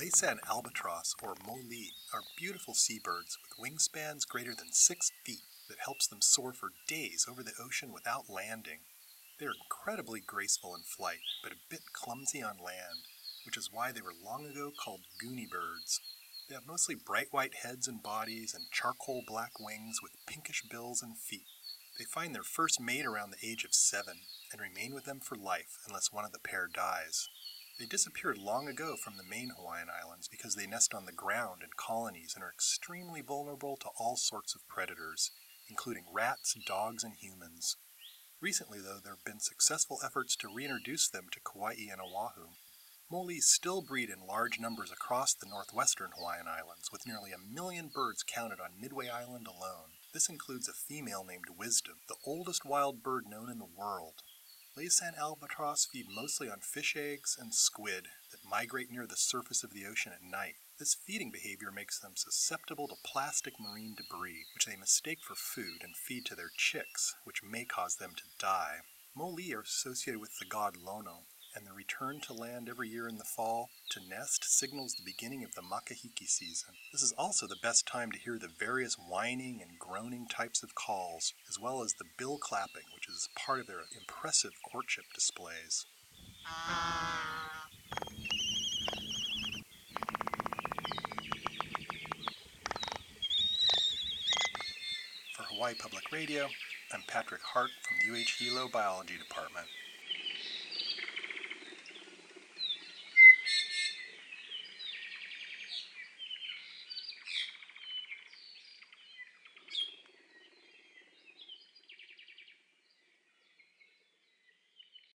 Laysan albatross, or moli, are beautiful seabirds with wingspans greater than six feet that helps them soar for days over the ocean without landing. They are incredibly graceful in flight, but a bit clumsy on land, which is why they were long ago called goony birds. They have mostly bright white heads and bodies and charcoal black wings with pinkish bills and feet. They find their first mate around the age of seven and remain with them for life unless one of the pair dies. They disappeared long ago from the main Hawaiian Islands because they nest on the ground in colonies and are extremely vulnerable to all sorts of predators, including rats, dogs, and humans. Recently, though, there have been successful efforts to reintroduce them to Kauai and Oahu. Molis still breed in large numbers across the northwestern Hawaiian Islands, with nearly a million birds counted on Midway Island alone. This includes a female named Wisdom, the oldest wild bird known in the world. Laysan albatross feed mostly on fish eggs and squid that migrate near the surface of the ocean at night. This feeding behavior makes them susceptible to plastic marine debris, which they mistake for food and feed to their chicks, which may cause them to die. Moli are associated with the god Lono, and the return to land every year in the fall to nest signals the beginning of the makahiki season. This is also the best time to hear the various whining and groaning types of calls, as well as the bill clapping, which is part of their impressive courtship displays. For Hawaii Public Radio, I'm Patrick Hart from the UH Hilo Biology Department.